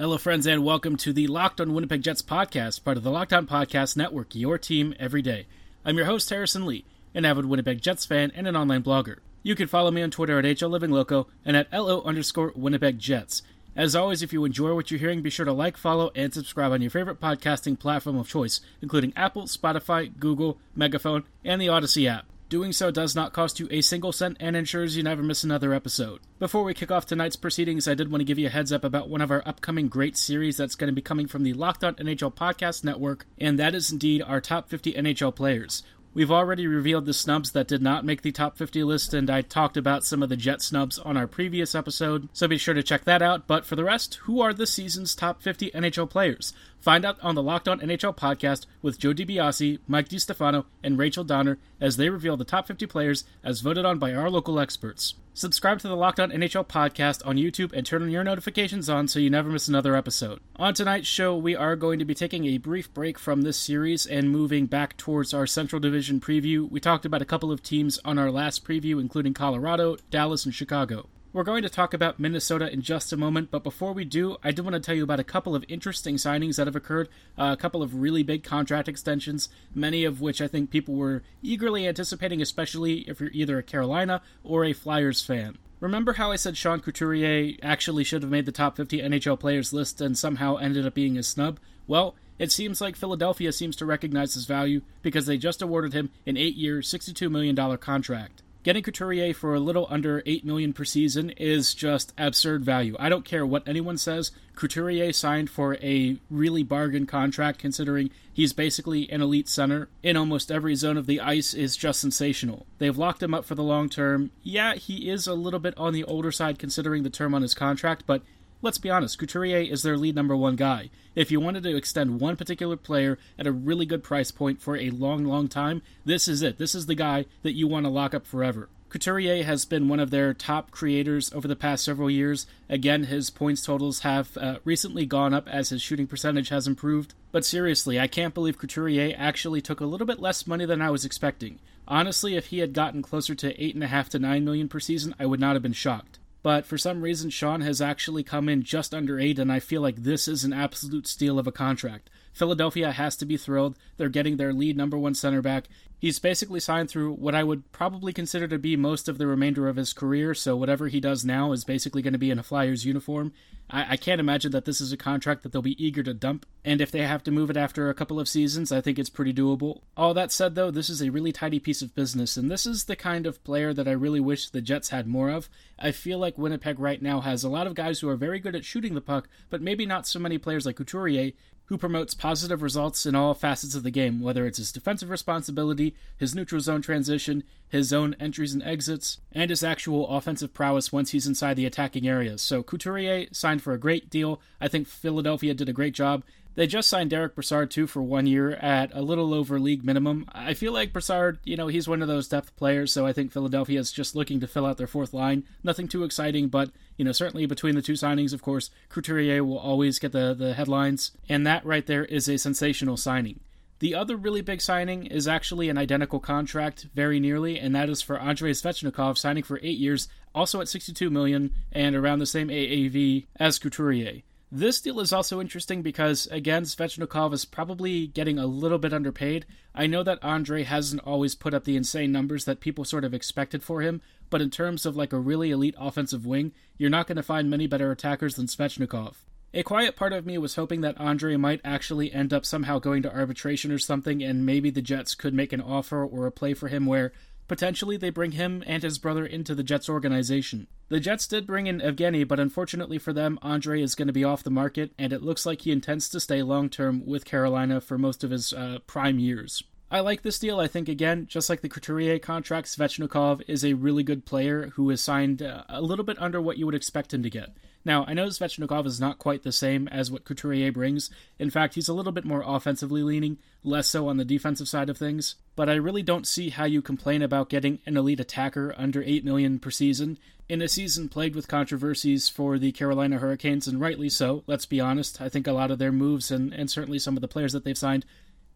Hello, friends, and welcome to the Locked on Winnipeg Jets podcast, part of the Locked On Podcast Network, your team every day. I'm your host, Harrison Lee, an avid Winnipeg Jets fan and an online blogger. You can follow me on Twitter at HLLivingLoco and at LO underscore Winnipeg Jets. As always, if you enjoy what you're hearing, be sure to like, follow, and subscribe on your favorite podcasting platform of choice, including Apple, Spotify, Google, Megaphone, and the Odyssey app. Doing so does not cost you a single cent and ensures you never miss another episode. Before we kick off tonight's proceedings, I did want to give you a heads up about one of our upcoming great series that's going to be coming from the Locked On NHL Podcast Network, and that is indeed our top 50 NHL players. We've already revealed the snubs that did not make the top 50 list, and I talked about some of the Jet snubs on our previous episode, so be sure to check that out. But for the rest, who are this season's top 50 NHL players? Find out on the Locked On NHL podcast with Joe DiBiase, Mike DiStefano, and Rachel Donner as they reveal the top 50 players as voted on by our local experts. Subscribe to the Locked On NHL podcast on YouTube and turn on your notifications on so you never miss another episode. On tonight's show, we are going to be taking a brief break from this series and moving back towards our Central Division preview. We talked about a couple of teams on our last preview, including Colorado, Dallas, and Chicago. We're going to talk about Minnesota in just a moment, but before we do, I do want to tell you about a couple of interesting signings that have occurred, uh, a couple of really big contract extensions, many of which I think people were eagerly anticipating, especially if you're either a Carolina or a Flyers fan. Remember how I said Sean Couturier actually should have made the top 50 NHL players list and somehow ended up being a snub? Well, it seems like Philadelphia seems to recognize his value because they just awarded him an 8-year, $62 million contract. Getting Couturier for a little under 8 million per season is just absurd value. I don't care what anyone says. Couturier signed for a really bargain contract considering he's basically an elite center in almost every zone of the ice is just sensational. They've locked him up for the long term. Yeah, he is a little bit on the older side considering the term on his contract, but let's be honest, Couturier is their lead number one guy. If you wanted to extend one particular player at a really good price point for a long, long time, this is it. This is the guy that you want to lock up forever. Couturier has been one of their top creators over the past several years. Again, his points totals have uh, recently gone up as his shooting percentage has improved. But seriously, I can't believe Couturier actually took a little bit less money than I was expecting. Honestly, if he had gotten closer to 8.5 to 9 million per season, I would not have been shocked but for some reason Sean has actually come in just under 8 and I feel like this is an absolute steal of a contract. Philadelphia has to be thrilled. They're getting their lead number 1 center back. He's basically signed through what I would probably consider to be most of the remainder of his career, so whatever he does now is basically going to be in a Flyers uniform. I, I can't imagine that this is a contract that they'll be eager to dump, and if they have to move it after a couple of seasons, I think it's pretty doable. All that said, though, this is a really tidy piece of business, and this is the kind of player that I really wish the Jets had more of. I feel like Winnipeg right now has a lot of guys who are very good at shooting the puck, but maybe not so many players like Couturier who promotes positive results in all facets of the game, whether it's his defensive responsibility, his neutral zone transition, his zone entries and exits, and his actual offensive prowess once he's inside the attacking areas. So Couturier signed for a great deal. I think Philadelphia did a great job. They just signed Derek Brassard too for one year at a little over league minimum. I feel like Brassard, you know, he's one of those depth players, so I think Philadelphia is just looking to fill out their fourth line. Nothing too exciting, but you know, certainly between the two signings, of course, Couturier will always get the the headlines, and that right there is a sensational signing. The other really big signing is actually an identical contract, very nearly, and that is for Andrei Svechnikov signing for eight years, also at 62 million and around the same AAV as Couturier. This deal is also interesting because, again, Svechnikov is probably getting a little bit underpaid. I know that Andre hasn't always put up the insane numbers that people sort of expected for him, but in terms of like a really elite offensive wing, you're not going to find many better attackers than Svechnikov. A quiet part of me was hoping that Andre might actually end up somehow going to arbitration or something, and maybe the Jets could make an offer or a play for him where Potentially, they bring him and his brother into the Jets organization. The Jets did bring in Evgeny, but unfortunately for them, Andre is going to be off the market, and it looks like he intends to stay long term with Carolina for most of his uh, prime years. I like this deal. I think, again, just like the Couturier contract, Svechnikov is a really good player who is signed uh, a little bit under what you would expect him to get. Now, I know Svechnikov is not quite the same as what Couturier brings. In fact, he's a little bit more offensively leaning, less so on the defensive side of things. But I really don't see how you complain about getting an elite attacker under 8 million per season in a season plagued with controversies for the Carolina Hurricanes, and rightly so. Let's be honest. I think a lot of their moves and, and certainly some of the players that they've signed,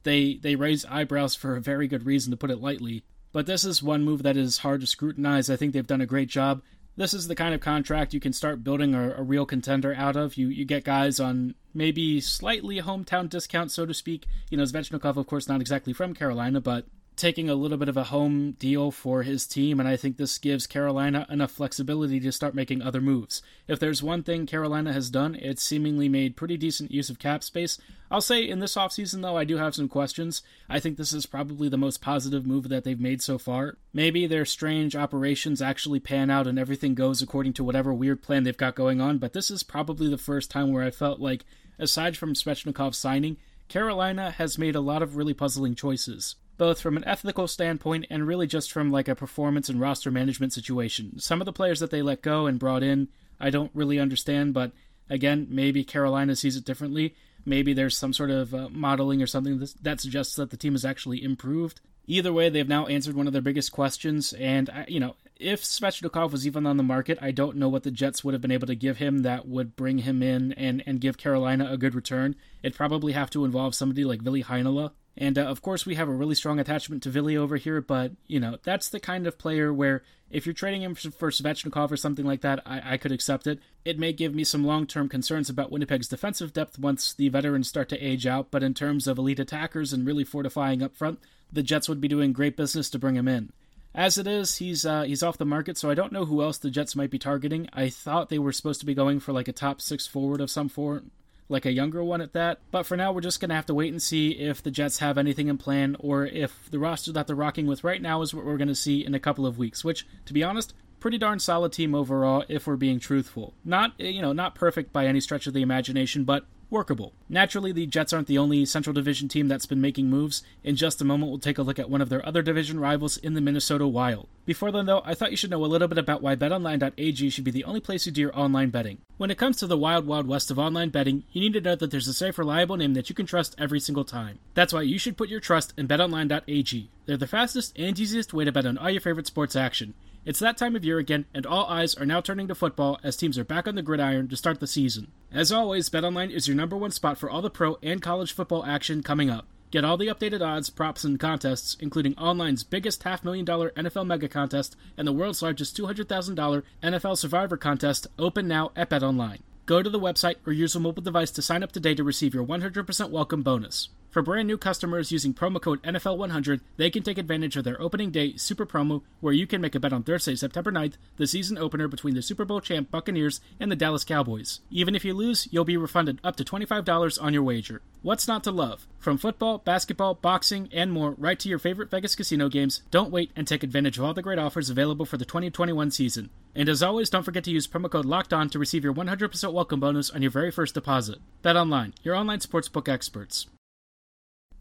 they they raise eyebrows for a very good reason, to put it lightly. But this is one move that is hard to scrutinize. I think they've done a great job. This is the kind of contract you can start building a, a real contender out of. You you get guys on maybe slightly hometown discount, so to speak. You know, Svechnikov, of course, not exactly from Carolina, but taking a little bit of a home deal for his team, and I think this gives Carolina enough flexibility to start making other moves. If there's one thing Carolina has done, it's seemingly made pretty decent use of cap space. I'll say in this offseason, though, I do have some questions. I think this is probably the most positive move that they've made so far. Maybe their strange operations actually pan out and everything goes according to whatever weird plan they've got going on, but this is probably the first time where I felt like, aside from Svechnikov signing, Carolina has made a lot of really puzzling choices both from an ethical standpoint and really just from like a performance and roster management situation. Some of the players that they let go and brought in, I don't really understand, but again, maybe Carolina sees it differently. Maybe there's some sort of uh, modeling or something that suggests that the team has actually improved. Either way, they've now answered one of their biggest questions, and you know, if Svechnikov was even on the market, I don't know what the Jets would have been able to give him that would bring him in and, and give Carolina a good return. It'd probably have to involve somebody like Ville Heinola, and uh, of course, we have a really strong attachment to Ville over here, but, you know, that's the kind of player where if you're trading him for Svechnikov or something like that, I, I could accept it. It may give me some long term concerns about Winnipeg's defensive depth once the veterans start to age out, but in terms of elite attackers and really fortifying up front, the Jets would be doing great business to bring him in. As it is, he's uh, he's off the market, so I don't know who else the Jets might be targeting. I thought they were supposed to be going for like a top six forward of some form, like a younger one at that. But for now, we're just going to have to wait and see if the Jets have anything in plan or if the roster that they're rocking with right now is what we're going to see in a couple of weeks, which, to be honest, pretty darn solid team overall if we're being truthful. Not, you know, not perfect by any stretch of the imagination, but workable. Naturally, the Jets aren't the only Central Division team that's been making moves. In just a moment, we'll take a look at one of their other division rivals in the Minnesota Wild. Before then, though, I thought you should know a little bit about why BetOnline.ag should be the only place you do your online betting. When it comes to the wild, wild west of online betting, you need to know that there's a safe, reliable name that you can trust every single time. That's why you should put your trust in BetOnline.ag. They're the fastest and easiest way to bet on all your favorite sports action. It's that time of year again, and all eyes are now turning to football as teams are back on the gridiron to start the season. As always, BetOnline is your number one spot for all the pro and college football action coming up. Get all the updated odds, props, and contests, including online's biggest half million dollar NFL mega contest and the world's largest $200,000 NFL Survivor contest, open now at BetOnline. Go to the website or use a mobile device to sign up today to receive your 100% welcome bonus. For brand new customers using promo code NFL100, they can take advantage of their opening day super promo where you can make a bet on Thursday, September 9th, the season opener between the Super Bowl champ Buccaneers and the Dallas Cowboys. Even if you lose, you'll be refunded up to $25 on your wager. What's not to love? From football, basketball, boxing, and more, right to your favorite Vegas casino games, don't wait and take advantage of all the great offers available for the 2021 season. And as always, don't forget to use promo code LOCKED ON to receive your 100% welcome bonus on your very first deposit. Bet online, your online sportsbook experts.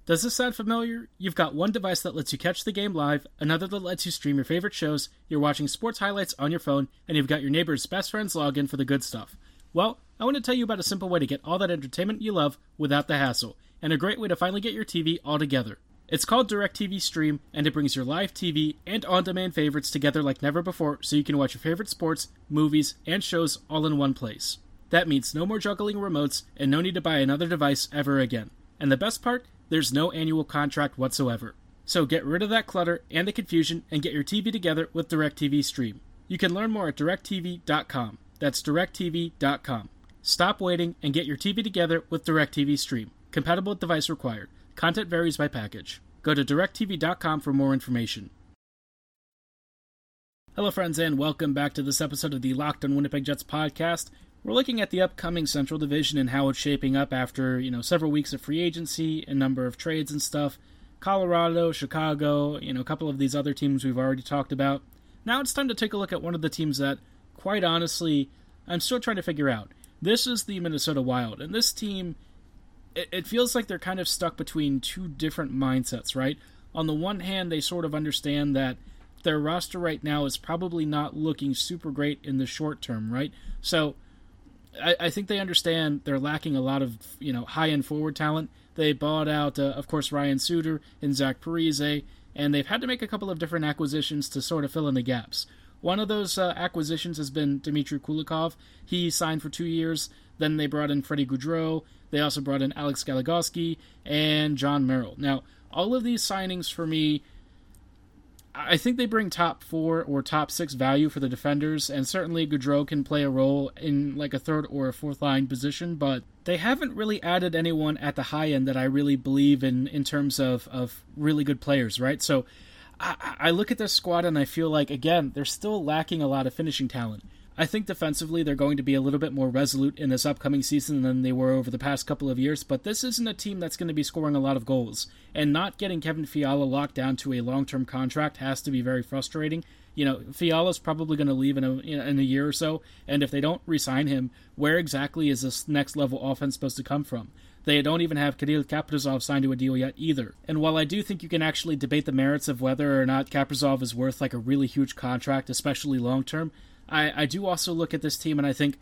Does this sound familiar? You've got one device that lets you catch the game live, another that lets you stream your favorite shows, you're watching sports highlights on your phone, and you've got your neighbor's best friend's login for the good stuff. Well, I want to tell you about a simple way to get all that entertainment you love without the hassle, and a great way to finally get your TV all together. It's called DirecTV Stream, and it brings your live TV and on demand favorites together like never before so you can watch your favorite sports, movies, and shows all in one place. That means no more juggling remotes and no need to buy another device ever again. And the best part? There's no annual contract whatsoever. So get rid of that clutter and the confusion and get your TV together with DirecTV Stream. You can learn more at directv.com. That's directv.com. Stop waiting and get your TV together with DirecTV Stream. Compatible device required. Content varies by package. Go to directv.com for more information. Hello, friends, and welcome back to this episode of the Locked on Winnipeg Jets podcast. We're looking at the upcoming Central Division and how it's shaping up after, you know, several weeks of free agency, a number of trades and stuff. Colorado, Chicago, you know, a couple of these other teams we've already talked about. Now it's time to take a look at one of the teams that, quite honestly, I'm still trying to figure out. This is the Minnesota Wild, and this team, it, it feels like they're kind of stuck between two different mindsets, right? On the one hand, they sort of understand that their roster right now is probably not looking super great in the short term, right? So I, I think they understand they're lacking a lot of you know high end forward talent. They bought out, uh, of course, Ryan Suter and Zach Parise, and they've had to make a couple of different acquisitions to sort of fill in the gaps. One of those uh, acquisitions has been Dmitry Kulikov. He signed for two years. Then they brought in Freddie Gaudreau. They also brought in Alex Goligoski and Jon Merrill. Now, all of these signings for me I think they bring top four or top six value for the defenders, and certainly Gaudreau can play a role in like a third or a fourth line position, but they haven't really added anyone at the high end that I really believe in in terms of, of really good players, right? So I, I look at this squad and I feel like, again, they're still lacking a lot of finishing talent. I think defensively they're going to be a little bit more resolute in this upcoming season than they were over the past couple of years, but this isn't a team that's going to be scoring a lot of goals. And not getting Kevin Fiala locked down to a long term contract has to be very frustrating. You know, Fiala's probably going to leave in a, in a year or so, and if they don't re sign him, where exactly is this next level offense supposed to come from? They don't even have Kirill Kaprizov signed to a deal yet either. And while I do think you can actually debate the merits of whether or not Kaprizov is worth like a really huge contract, especially long term, I, I do also look at this team and I think,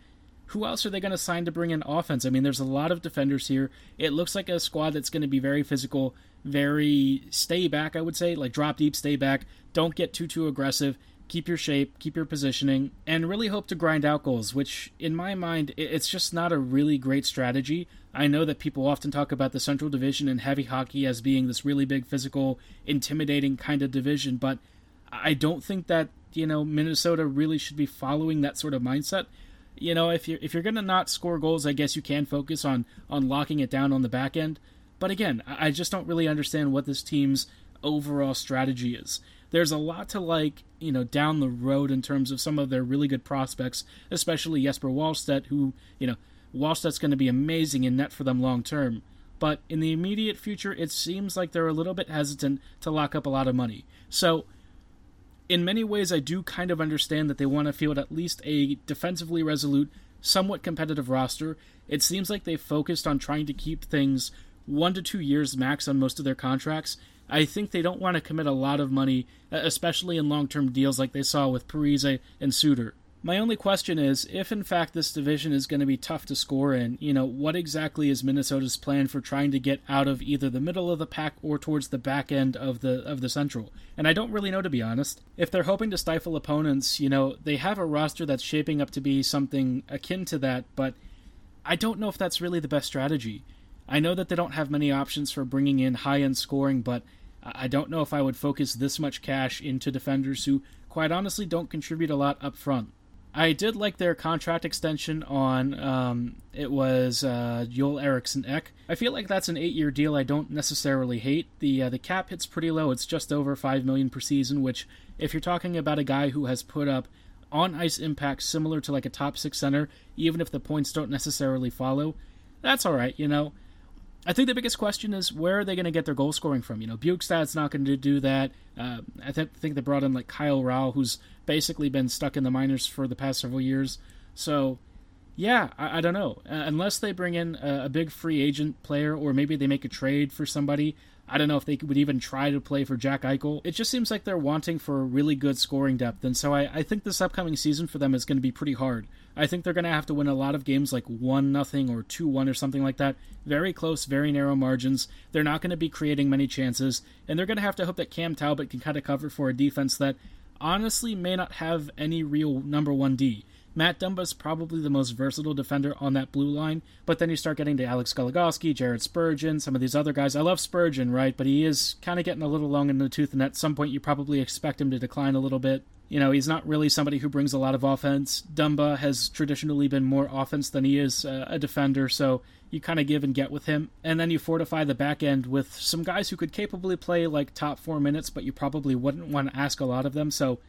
who else are they going to sign to bring in offense? I mean, there's a lot of defenders here. It looks like a squad that's going to be very physical, very stay back, I would say, like drop deep, stay back. Don't get too, too aggressive. Keep your shape, keep your positioning, and really hope to grind out goals, which, in my mind, it's just not a really great strategy. I know that people often talk about the Central Division and heavy hockey as being this really big, physical, intimidating kind of division, but I don't think that you know Minnesota really should be following that sort of mindset. You know, if you're if you're gonna not score goals, I guess you can focus on on locking it down on the back end. But again, I just don't really understand what this team's overall strategy is. There's a lot to like, you know, down the road in terms of some of their really good prospects, especially Jesper Wallstedt, who, you know, Wallstedt's going to be amazing in net for them long term. But in the immediate future, it seems like they're a little bit hesitant to lock up a lot of money. So in many ways, I do kind of understand that they want to field at least a defensively resolute, somewhat competitive roster. It seems like they focused on trying to keep things one to two years max on most of their contracts. I think they don't want to commit a lot of money, especially in long term deals like they saw with Parise and Suter. My only question is if, in fact, this division is going to be tough to score in, you know, what exactly is Minnesota's plan for trying to get out of either the middle of the pack or towards the back end of the of the Central? And I don't really know, to be honest. If they're hoping to stifle opponents, you know, they have a roster that's shaping up to be something akin to that, but I don't know if that's really the best strategy. I know that they don't have many options for bringing in high end scoring, but I don't know if I would focus this much cash into defenders who, quite honestly, don't contribute a lot up front. I did like their contract extension on um, it was uh, Joel Eriksson Ek. I feel like that's an eight-year deal. I don't necessarily hate the uh, the cap hits pretty low. It's just over five million per season, which if you're talking about a guy who has put up on ice impact similar to like a top six center, even if the points don't necessarily follow, that's all right. You know, I think the biggest question is where are they going to get their goal scoring from? You know, Bjugstad's not going to do that. Uh, I th- think they brought in like Kyle Rau, who's basically been stuck in the minors for the past several years. So, yeah, I, I don't know. Uh, unless they bring in a, a, big free agent player, or maybe they make a trade for somebody. I don't know if they would even try to play for Jack Eichel. It just seems like they're wanting for really good scoring depth, and so I, I think this upcoming season for them is going to be pretty hard. I think they're going to have to win a lot of games like 1 nothing or 2 1 or something like that. Very close, very narrow margins. They're not going to be creating many chances, and they're going to have to hope that Cam Talbot can kind of cover for a defense that honestly may not have any real number 1D. Matt Dumba's probably the most versatile defender on that blue line, but then you start getting to Alex Goligoski, Jared Spurgeon, some of these other guys. I love Spurgeon, right? But he is kind of getting a little long in the tooth, and at some point you probably expect him to decline a little bit. You know, he's not really somebody who brings a lot of offense. Dumba has traditionally been more offense than he is uh, a defender, so you kind of give and get with him. And then you fortify the back end with some guys who could capably play like top four minutes, but you probably wouldn't want to ask a lot of them. So,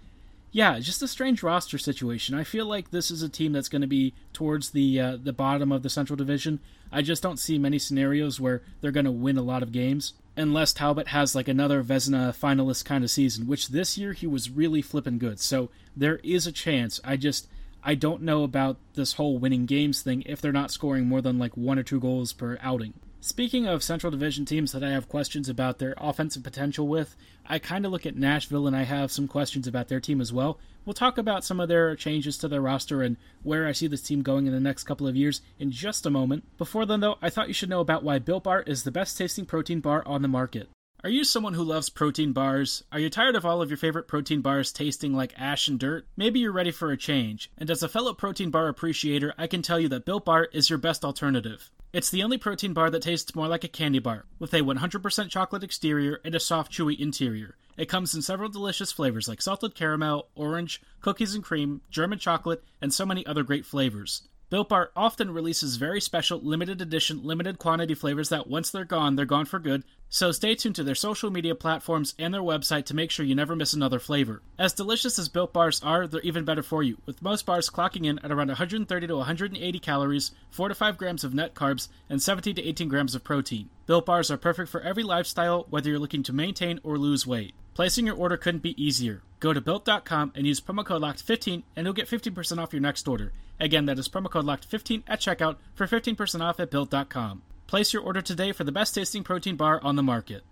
yeah, just a strange roster situation. I feel like this is a team that's going to be towards the uh, the bottom of the Central Division. I just don't see many scenarios where they're going to win a lot of games unless Talbot has like another Vezina finalist kind of season, which this year he was really flipping good. So there is a chance. I just I don't know about this whole winning games thing if they're not scoring more than like one or two goals per outing. Speaking of Central Division teams that I have questions about their offensive potential with, I kind of look at Nashville and I have some questions about their team as well. We'll talk about some of their changes to their roster and where I see this team going in the next couple of years in just a moment. Before then, though, I thought you should know about why Built Bar is the best tasting protein bar on the market. Are you someone who loves protein bars? Are you tired of all of your favorite protein bars tasting like ash and dirt? Maybe you're ready for a change. And as a fellow protein bar appreciator, I can tell you that Built Bar is your best alternative. It's the only protein bar that tastes more like a candy bar, with a 100% chocolate exterior and a soft, chewy interior. It comes in several delicious flavors like salted caramel, orange, cookies and cream, German chocolate, and so many other great flavors. Built Bar often releases very special, limited edition, limited quantity flavors that once they're gone, they're gone for good, so stay tuned to their social media platforms and their website to make sure you never miss another flavor. As delicious as Built Bars are, they're even better for you, with most bars clocking in at around 130 to 180 calories, 4 to 5 grams of net carbs, and 17 to 18 grams of protein. Built Bars are perfect for every lifestyle, whether you're looking to maintain or lose weight. Placing your order couldn't be easier. Go to built.com and use promo code LOCKED15 and you'll get 15% off your next order. Again, that is promo code LOCKED15 at checkout for 15% off at built.com. Place your order today for the best tasting protein bar on the market.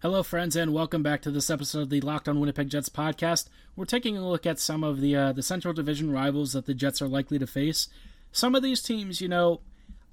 Hello, friends, and welcome back to this episode of the Locked On Winnipeg Jets podcast. We're taking a look at some of the uh, the Central Division rivals that the Jets are likely to face. Some of these teams, you know,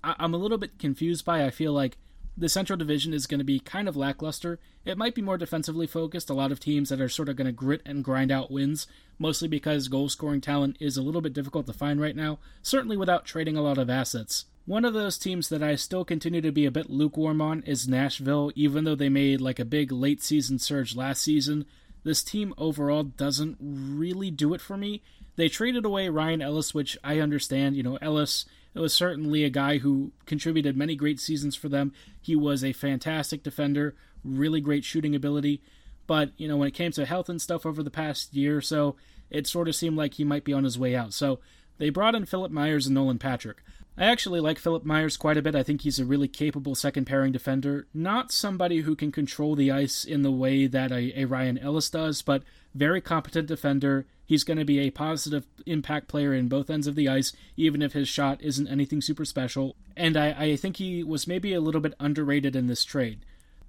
I- I'm a little bit confused by. I feel like the Central Division is going to be kind of lackluster. It might be more defensively focused. A lot of teams that are sort of going to grit and grind out wins, mostly because goal scoring talent is a little bit difficult to find right now, certainly without trading a lot of assets. One of those teams that I still continue to be a bit lukewarm on is Nashville, even though they made like a big late season surge last season. This team overall doesn't really do it for me. They traded away Ryan Ellis, which I understand. You know, Ellis it was certainly a guy who contributed many great seasons for them. He was a fantastic defender, really great shooting ability. But, you know, when it came to health and stuff over the past year or so, it sort of seemed like he might be on his way out. So they brought in Philip Myers and Nolan Patrick. I actually like Philip Myers quite a bit. I think he's a really capable second pairing defender. Not somebody who can control the ice in the way that a, a Ryan Ellis does, but very competent defender. He's going to be a positive impact player in both ends of the ice, even if his shot isn't anything super special. And I, I think he was maybe a little bit underrated in this trade.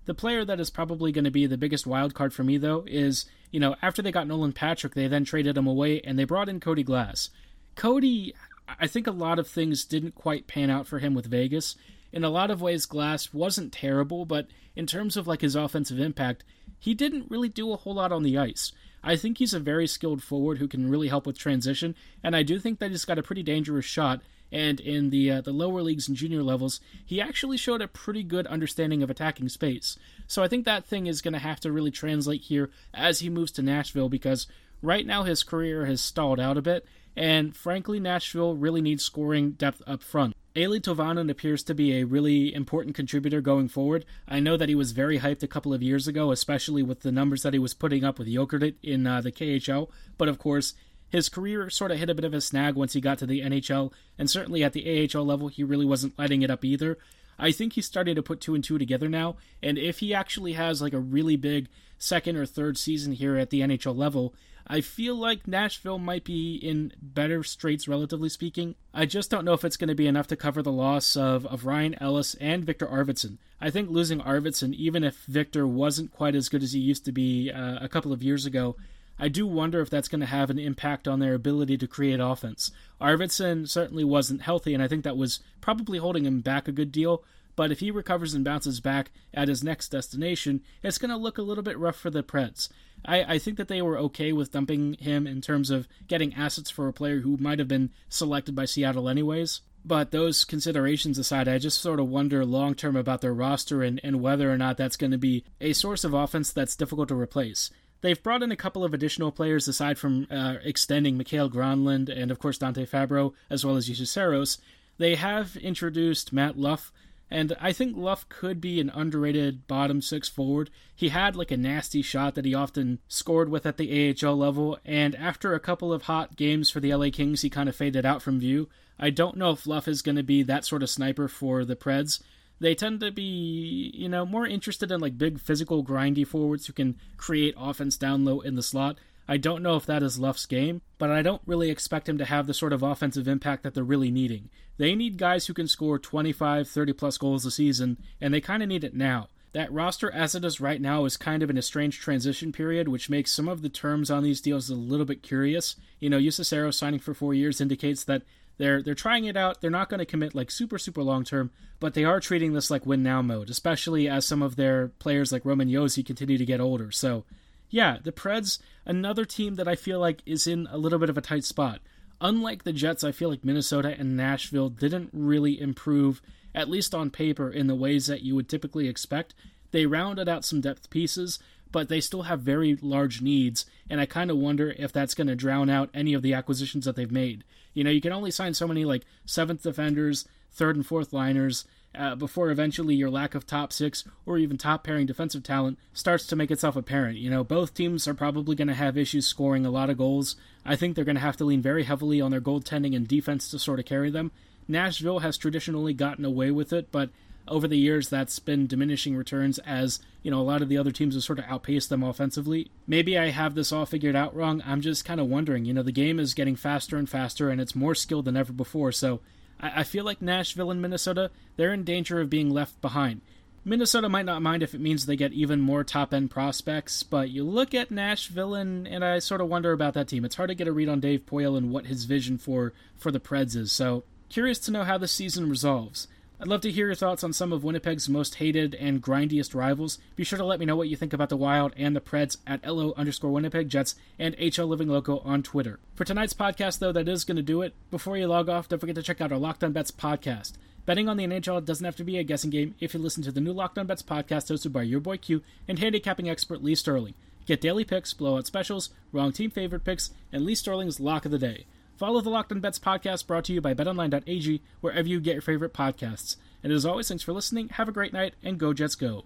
The player that is probably going to be the biggest wild card for me, though, is, you know, after they got Nolan Patrick, they then traded him away and they brought in Cody Glass. Cody I think a lot of things didn't quite pan out for him with Vegas. In a lot of ways, Glass wasn't terrible, but in terms of like his offensive impact, he didn't really do a whole lot on the ice. I think he's a very skilled forward who can really help with transition, and I do think that he's got a pretty dangerous shot. And in the uh, the lower leagues and junior levels, he actually showed a pretty good understanding of attacking space. So I think that thing is going to have to really translate here as he moves to Nashville because right now his career has stalled out a bit, and frankly, Nashville really needs scoring depth up front. Eeli Tolvanen appears to be a really important contributor going forward. I know that he was very hyped a couple of years ago, especially with the numbers that he was putting up with Jokerit in uh, the KHL, but of course, his career sort of hit a bit of a snag once he got to the NHL, and certainly at the AHL level, he really wasn't lighting it up either. I think he's starting to put two and two together now, and if he actually has like a really big second or third season here at the NHL level, I feel like Nashville might be in better straits, relatively speaking. I just don't know if it's going to be enough to cover the loss of, of Ryan Ellis and Viktor Arvidsson. I think losing Arvidsson, even if Viktor wasn't quite as good as he used to be uh, a couple of years ago, I do wonder if that's going to have an impact on their ability to create offense. Arvidsson certainly wasn't healthy, and I think that was probably holding him back a good deal. But if he recovers and bounces back at his next destination, it's going to look a little bit rough for the Preds. I, I think that they were okay with dumping him in terms of getting assets for a player who might have been selected by Seattle anyways. But those considerations aside, I just sort of wonder long term about their roster and, and whether or not that's going to be a source of offense that's difficult to replace. They've brought in a couple of additional players aside from uh, extending Mikael Granlund and, of course, Dante Fabbro, as well as Juuse Saros. They have introduced Matt Luff, and I think Luff could be an underrated bottom six forward. He had like a nasty shot that he often scored with at the AHL level, and after a couple of hot games for the LA Kings, he kind of faded out from view. I don't know if Luff is going to be that sort of sniper for the Preds. They tend to be, you know, more interested in like big physical grindy forwards who can create offense down low in the slot. I don't know if that is Luff's game, but I don't really expect him to have the sort of offensive impact that they're really needing. They need guys who can score 25, 30 plus goals a season, and they kind of need it now. That roster, as it is right now, is kind of in a strange transition period, which makes some of the terms on these deals a little bit curious. You know, Saros signing for four years indicates that they're they're trying it out. They're not going to commit like super super long term, but they are treating this like win now mode, especially as some of their players like Roman Josi continue to get older. So yeah, the Preds, another team that I feel like is in a little bit of a tight spot. Unlike the Jets, I feel like Minnesota and Nashville didn't really improve, at least on paper, in the ways that you would typically expect. They rounded out some depth pieces, but they still have very large needs, and I kind of wonder if that's going to drown out any of the acquisitions that they've made. You know, you can only sign so many like seventh defenders, third and fourth liners, uh, before eventually your lack of top six or even top pairing defensive talent starts to make itself apparent. You know, both teams are probably going to have issues scoring a lot of goals. I think they're going to have to lean very heavily on their goaltending and defense to sort of carry them. Nashville has traditionally gotten away with it, but over the years that's been diminishing returns as you know a lot of the other teams have sort of outpaced them offensively maybe i have this all figured out wrong i'm just kind of wondering you know the game is getting faster and faster and it's more skilled than ever before so I, I feel like Nashville and Minnesota, they're in danger of being left behind. Minnesota might not mind if it means they get even more top end prospects, but you look at Nashville and, and I sort of wonder about that team. It's hard to get a read on Dave Poile and what his vision for, for the Preds is, so curious to know how the season resolves. I'd love to hear your thoughts on some of Winnipeg's most hated and grindiest rivals. Be sure to let me know what you think about the Wild and the Preds at LO underscore Winnipeg Jets and HL Living Loco on Twitter. For tonight's podcast, though, that is going to do it. Before you log off, don't forget to check out our Locked On Bets podcast. Betting on the NHL doesn't have to be a guessing game if you listen to the new Locked On Bets podcast hosted by your boy Q and handicapping expert Lee Sterling. Get daily picks, blowout specials, wrong team favorite picks, and Lee Sterling's lock of the day. Follow the Locked On Bets podcast brought to you by BetOnline.ag wherever you get your favorite podcasts. And as always, thanks for listening. Have a great night, and go Jets go.